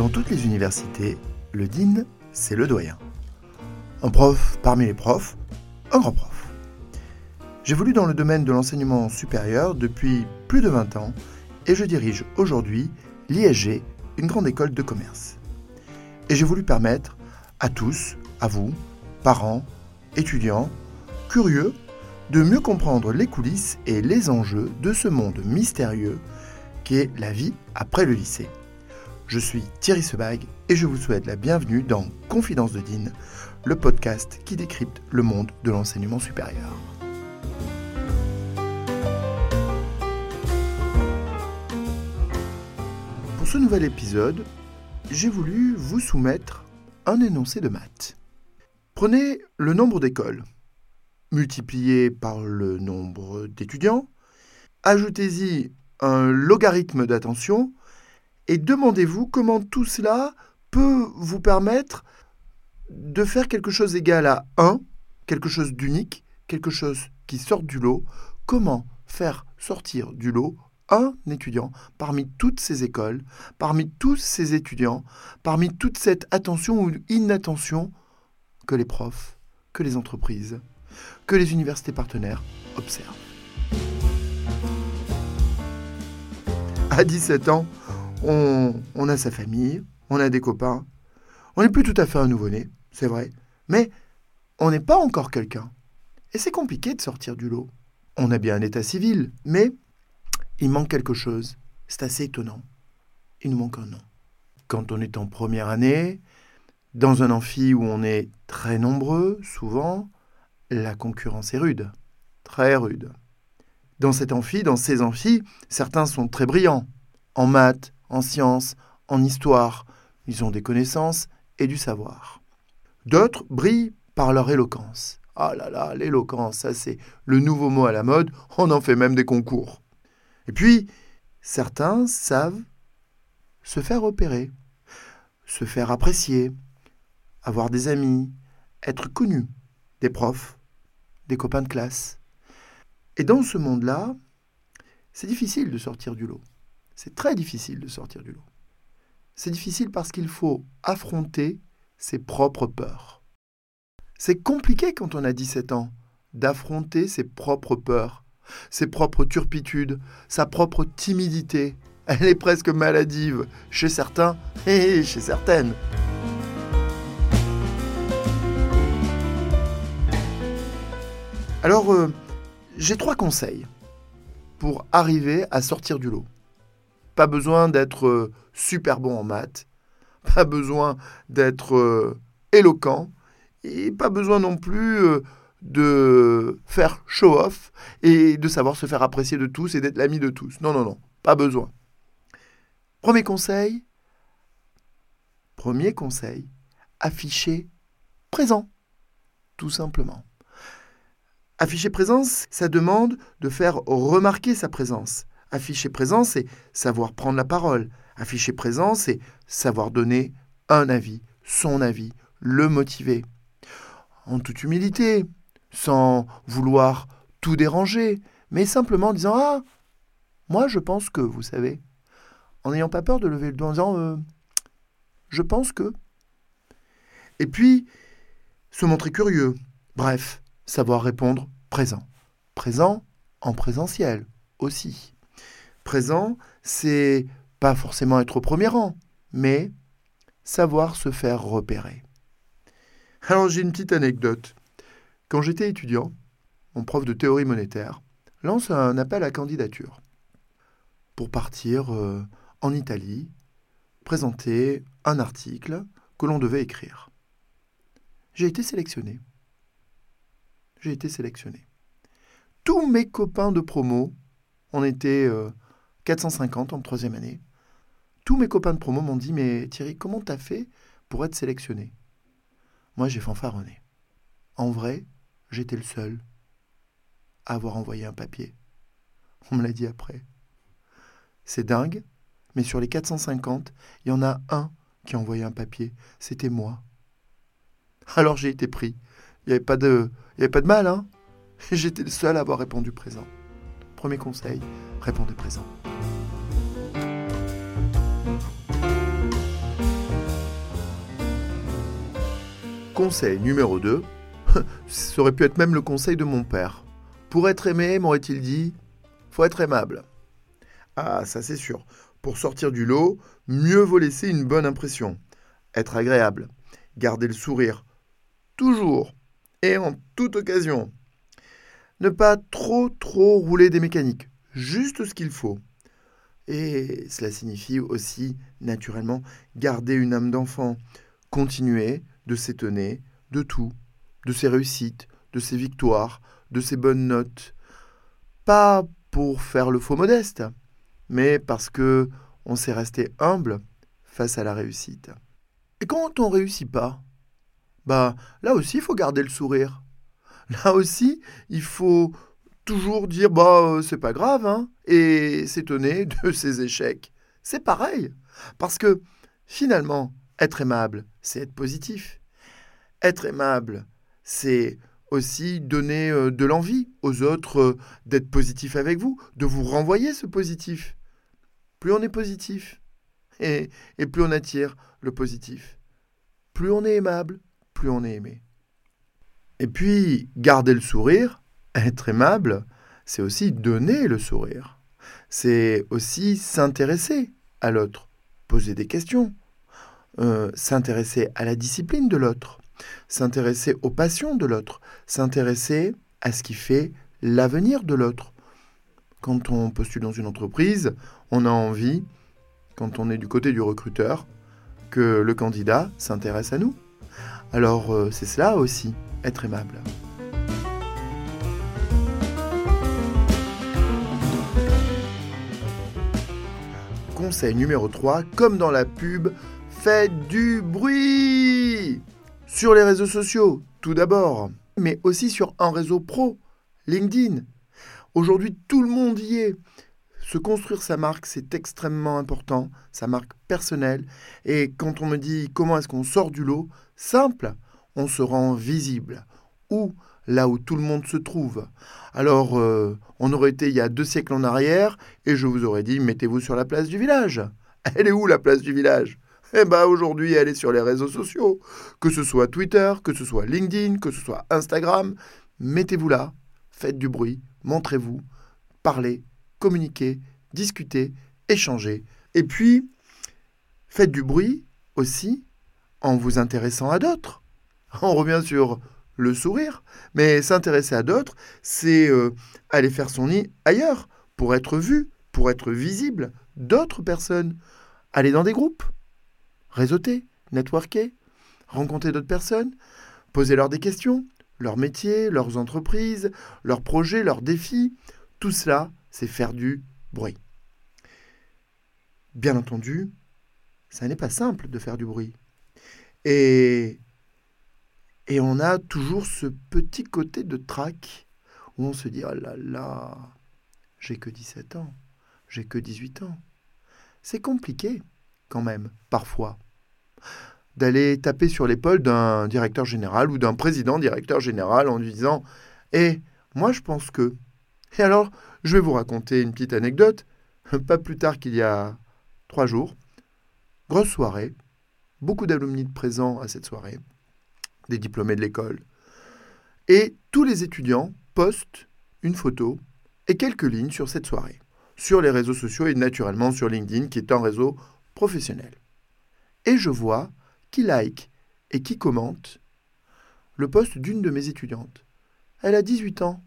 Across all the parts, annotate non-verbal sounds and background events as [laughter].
Dans toutes les universités, le dean, c'est le doyen. Un prof parmi les profs, un grand prof. J'évolue dans le domaine de l'enseignement supérieur depuis plus de 20 ans et je dirige aujourd'hui l'ISG, une grande école de commerce. Et j'ai voulu permettre à tous, à vous, parents, étudiants, curieux, de mieux comprendre les coulisses et les enjeux de ce monde mystérieux qui est la vie après le lycée. Je suis Thierry Sebag et je vous souhaite la bienvenue dans Confidence de Dean, le podcast qui décrypte le monde de l'enseignement supérieur. Pour ce nouvel épisode, j'ai voulu vous soumettre un énoncé de maths. Prenez le nombre d'écoles, multiplié par le nombre d'étudiants, ajoutez-y un logarithme d'attention et demandez-vous comment tout cela peut vous permettre de faire quelque chose égal à 1, quelque chose d'unique, quelque chose qui sort du lot. Comment faire sortir du lot un étudiant parmi toutes ces écoles, parmi tous ces étudiants, parmi toute cette attention ou inattention que les profs, que les entreprises, que les universités partenaires observent. À 17 ans, on, a sa famille, on a des copains. On n'est plus tout à fait un nouveau-né, c'est vrai. Mais on n'est pas encore quelqu'un. Et c'est compliqué de sortir du lot. On a bien un état civil, mais il manque quelque chose. C'est assez étonnant. Il nous manque un nom. Quand on est en première année, dans un amphi où on est très nombreux, souvent, la concurrence est rude. Très rude. Dans cet amphi, dans ces amphis, certains sont très brillants. En maths, en sciences, en histoire. Ils ont des connaissances et du savoir. D'autres brillent par leur éloquence. Ah là là, l'éloquence, ça c'est le nouveau mot à la mode, on en fait même des concours. Et puis, certains savent se faire opérer, se faire apprécier, avoir des amis, être connus, des profs, des copains de classe. Et dans ce monde-là, c'est difficile de sortir du lot. C'est très difficile de sortir du lot. C'est difficile parce qu'il faut affronter ses propres peurs. C'est compliqué quand on a 17 ans d'affronter ses propres peurs, ses propres turpitudes, sa propre timidité. Elle est presque maladive chez certains et chez certaines. Alors, euh, j'ai trois conseils pour arriver à sortir du lot. Pas besoin d'être euh, super bon en maths, pas besoin d'être euh, éloquent, et pas besoin non plus euh, de faire show-off et de savoir se faire apprécier de tous et d'être l'ami de tous. Non, non, non, pas besoin. Premier conseil, premier conseil, afficher présent, tout simplement. Afficher présence, ça demande de faire remarquer sa présence. Afficher présence, c'est savoir prendre la parole. Afficher présence, c'est savoir donner un avis, son avis, le motiver. En toute humilité, sans vouloir tout déranger, mais simplement en disant Ah, moi je pense que, vous savez. En n'ayant pas peur de lever le doigt en disant euh, Je pense que. Et puis, se montrer curieux. Bref, savoir répondre présent. Présent en présentiel aussi présent, c'est pas forcément être au premier rang, mais savoir se faire repérer. Alors j'ai une petite anecdote. Quand j'étais étudiant, mon prof de théorie monétaire lance un appel à candidature pour partir euh, en Italie, présenter un article que l'on devait écrire. J'ai été sélectionné. J'ai été sélectionné. Tous mes copains de promo, on était euh, 450 en troisième année. Tous mes copains de promo m'ont dit Mais Thierry, comment t'as fait pour être sélectionné? Moi, j'ai fanfaronné. En vrai, j'étais le seul à avoir envoyé un papier. On me l'a dit après. C'est dingue, mais sur les 450, il y en a un qui a envoyé un papier. C'était moi. Alors j'ai été pris. Il n'y avait, pas de, avait pas de mal, hein? [laughs] J'étais le seul à avoir répondu présent. Premier conseil, répondez présent. Conseil numéro 2, ça [laughs] aurait pu être même le conseil de mon père. Pour être aimé, m'aurait-il dit, faut être aimable. Ah, ça c'est sûr. Pour sortir du lot, mieux vaut laisser une bonne impression. Être agréable. Garder le sourire. Toujours. Et en toute occasion. Ne pas trop trop rouler des mécaniques. Juste ce qu'il faut. Et cela signifie aussi, naturellement, garder une âme d'enfant. Continuer de s'étonner de tout, de ses réussites, de ses victoires, de ses bonnes notes. Pas pour faire le faux modeste, mais parce que on s'est resté humble face à la réussite. Et quand on réussit pas, bah là aussi il faut garder le sourire. Là aussi, il faut toujours dire bah euh, c'est pas grave hein, et s'étonner [laughs] de ses échecs. C'est pareil parce que finalement être aimable, c'est être positif. Être aimable, c'est aussi donner euh, de l'envie aux autres euh, d'être positifs avec vous, de vous renvoyer ce positif. Plus on est positif [laughs] et, plus on attire le positif. Plus on est aimable, plus on est aimé. Et puis, garder le sourire, [laughs] être aimable, c'est aussi donner le sourire. C'est aussi s'intéresser à l'autre, poser des questions, euh, s'intéresser à la discipline de l'autre, s'intéresser aux passions de l'autre, s'intéresser à ce qui fait l'avenir de l'autre. Quand on postule dans une entreprise, on a envie, quand on est du côté du recruteur, que le candidat s'intéresse à nous. Alors euh, c'est cela aussi, être aimable. Conseil numéro 3, comme dans la pub, faites du bruit sur les réseaux sociaux, tout d'abord, mais aussi sur un réseau pro, LinkedIn. Aujourd'hui, tout le monde y est. Se construire sa marque, c'est extrêmement important, sa marque personnelle. Et quand on me dit comment est-ce qu'on sort du lot, simple, on se rend visible. Ou là où tout le monde se trouve. Alors, euh, on aurait été il y a deux siècles en arrière, et je vous aurais dit, mettez-vous sur la place du village. Elle est où la place du village? Eh bien aujourd'hui, elle sur les réseaux sociaux. Que ce soit Twitter, que ce soit LinkedIn, que ce soit Instagram. Mettez-vous là, faites du bruit, montrez-vous, parlez, communiquez, discutez, échangez. Et puis, faites du bruit aussi en vous intéressant à d'autres. [laughs] On revient sur le sourire, mais s'intéresser à d'autres, c'est euh, aller faire son nid ailleurs, pour être vu, pour être visible d'autres personnes. Aller dans des groupes, réseauter, networker, rencontrer d'autres personnes, poser leur des questions, leur métier, leurs entreprises, leurs projets, leurs défis. Tout cela, c'est faire du bruit. Bien entendu, ça n'est pas simple de faire du bruit. Et, et on a toujours ce petit côté de trac où on se dit Oh là là, j'ai que 17 ans, j'ai que 18 ans. C'est compliqué quand même, parfois, d'aller taper sur l'épaule d'un directeur général ou d'un président directeur général en lui disant Eh, moi je pense que. Et alors, je vais vous raconter une petite anecdote. Pas plus tard qu'il y a trois jours, grosse soirée, beaucoup d'alumni présents à cette soirée, des diplômés de l'école, et tous les étudiants postent une photo et quelques lignes sur cette soirée, sur les réseaux sociaux et naturellement sur LinkedIn, qui est un réseau Et je vois qui like et qui commente le poste d'une de mes étudiantes. Elle a 18 ans.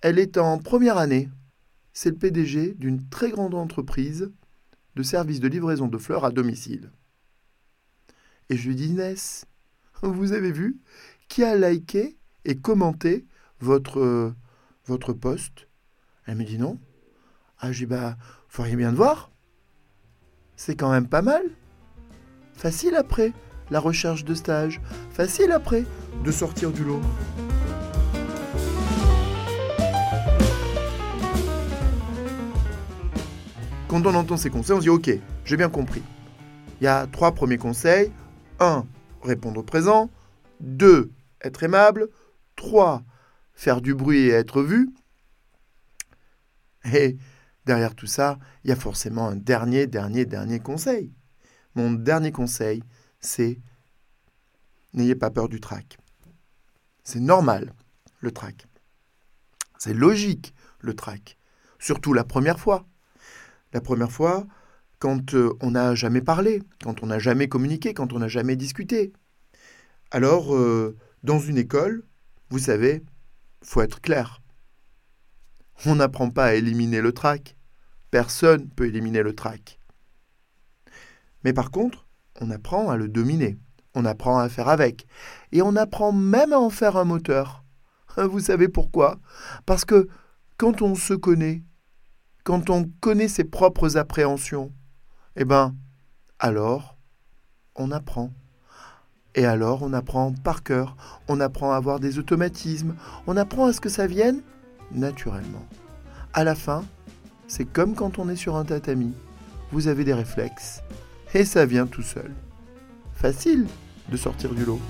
Elle est en première année. C'est le PDG d'une très grande entreprise de services de livraison de fleurs à domicile. Et je lui dis Inès, vous avez vu qui a liké et commenté votre, euh, votre poste? Elle me dit non. Ah, je dis bah, feriez bien de voir. C'est quand même pas mal. Facile après, la recherche de stage. Facile après, de sortir du lot. Quand on entend ces conseils, on se dit Ok, j'ai bien compris. Il y a trois premiers conseils. 1. Répondre au présent. 2. Être aimable. 3. Faire du bruit et être vu. Et derrière tout ça, il y a forcément un dernier, dernier, dernier conseil. Mon dernier conseil, c'est N'ayez pas peur du trac. C'est normal, le trac. C'est logique, le trac. Surtout la première fois. La première fois, quand euh, on n'a jamais parlé, quand on n'a jamais communiqué, quand on n'a jamais discuté. Alors, euh, dans une école, vous savez, faut être clair. On n'apprend pas à éliminer le trac. Personne peut éliminer le trac. Mais par contre, on apprend à le dominer. On apprend à faire avec. Et on apprend même à en faire un moteur. [laughs] Vous savez pourquoi? Parce que quand on se connaît, quand on connaît ses propres appréhensions, eh ben, alors, on apprend. Et alors, on apprend par cœur, on apprend à avoir des automatismes, on apprend à ce que ça vienne naturellement. À la fin, c'est comme quand on est sur un tatami. Vous avez des réflexes et ça vient tout seul. Facile de sortir du lot.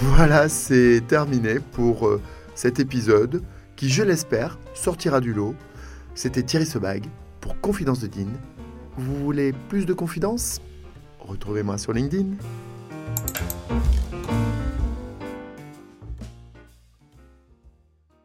Voilà, c'est terminé pour euh, cet épisode qui, je l'espère, sortira du lot. C'était Thierry Sebag pour Confidence de Dean. Vous voulez plus de confidences Retrouvez-moi sur LinkedIn.